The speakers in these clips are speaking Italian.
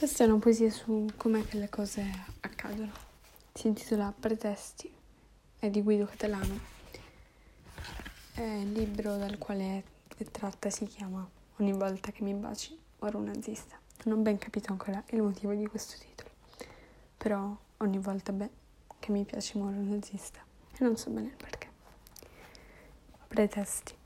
Questa è una poesia su come che le cose accadono. Si intitola Pretesti, è di Guido Catalano. Il libro dal quale è tratta si chiama Ogni volta che mi baci, ora un nazista. Non ho ben capito ancora il motivo di questo titolo, però ogni volta beh, che mi piace muore un nazista e non so bene il perché. Pretesti.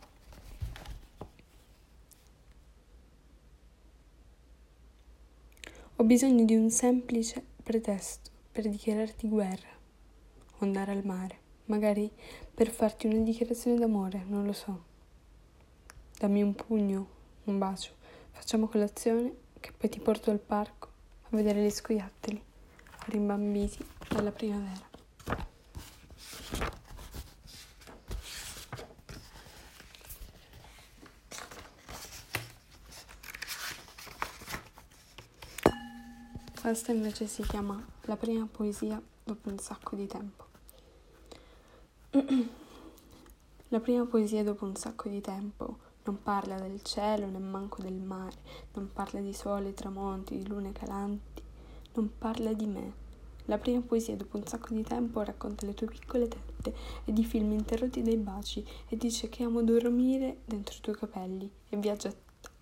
Ho bisogno di un semplice pretesto per dichiararti guerra o andare al mare, magari per farti una dichiarazione d'amore, non lo so. Dammi un pugno, un bacio, facciamo colazione che poi ti porto al parco a vedere gli scoiattoli rimbambiti dalla primavera. Questa invece si chiama La prima poesia dopo un sacco di tempo. La prima poesia dopo un sacco di tempo non parla del cielo né manco del mare, non parla di sole, tramonti, di lune calanti, non parla di me. La prima poesia dopo un sacco di tempo racconta le tue piccole tette e di film interrotti dai baci e dice che amo dormire dentro i tuoi capelli e viaggia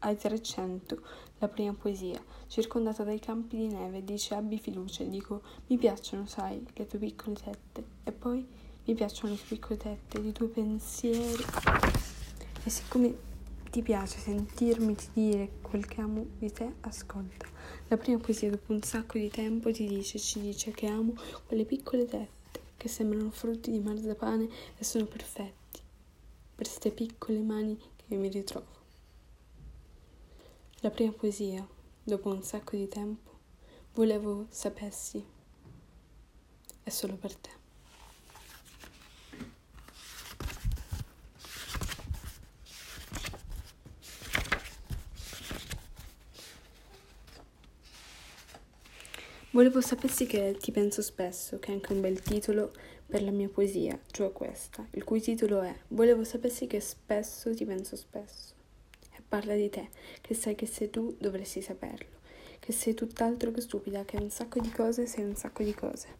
ai 300 la prima poesia, circondata dai campi di neve, dice abbi fiducia, dico mi piacciono, sai, le tue piccole tette, e poi mi piacciono le tue piccole tette, i tuoi pensieri. E siccome ti piace sentirmi dire quel che amo di te, ascolta. La prima poesia dopo un sacco di tempo ti dice, ci dice che amo quelle piccole tette che sembrano frutti di marzapane e sono perfetti per queste piccole mani che mi ritrovo. La prima poesia, dopo un sacco di tempo, volevo sapessi, è solo per te. Volevo sapessi che ti penso spesso, che è anche un bel titolo per la mia poesia, cioè questa, il cui titolo è Volevo sapessi che spesso ti penso spesso parla di te, che sai che sei tu dovresti saperlo, che sei tutt'altro che stupida, che un sacco di cose sei un sacco di cose,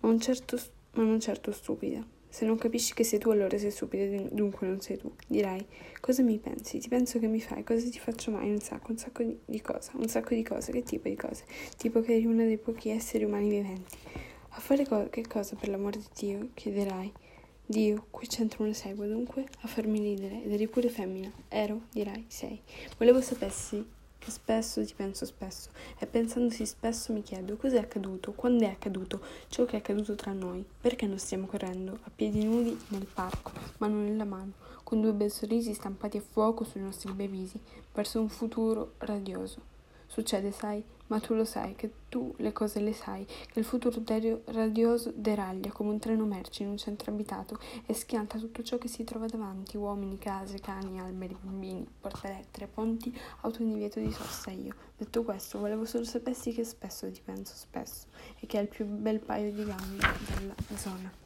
ma, un certo, ma non certo stupida. Se non capisci che sei tu, allora sei stupida, dunque non sei tu. Dirai, cosa mi pensi? Ti penso che mi fai? Cosa ti faccio mai? Un sacco, un sacco di, di cose. Un sacco di cose. Che tipo di cose? Tipo che eri uno dei pochi esseri umani viventi. A fare co- che cosa per l'amore di Dio? Chiederai. Dio, qui c'entra una segua, dunque a farmi ridere, ed eri pure femmina. Ero, dirai, sei. Volevo sapessi che spesso ti penso spesso, e pensandosi spesso mi chiedo cos'è accaduto, quando è accaduto ciò che è accaduto tra noi, perché non stiamo correndo a piedi nudi nel parco, mano nella mano, con due bei sorrisi stampati a fuoco sui nostri bei visi, verso un futuro radioso. Succede, sai, ma tu lo sai, che tu le cose le sai, che il futuro radioso deraglia come un treno merci in un centro abitato e schianta tutto ciò che si trova davanti, uomini, case, cani, alberi, bambini, portalettere, ponti, auto in divieto di sosta io. Detto questo, volevo solo sapessi che spesso ti penso spesso e che è il più bel paio di gambe della zona.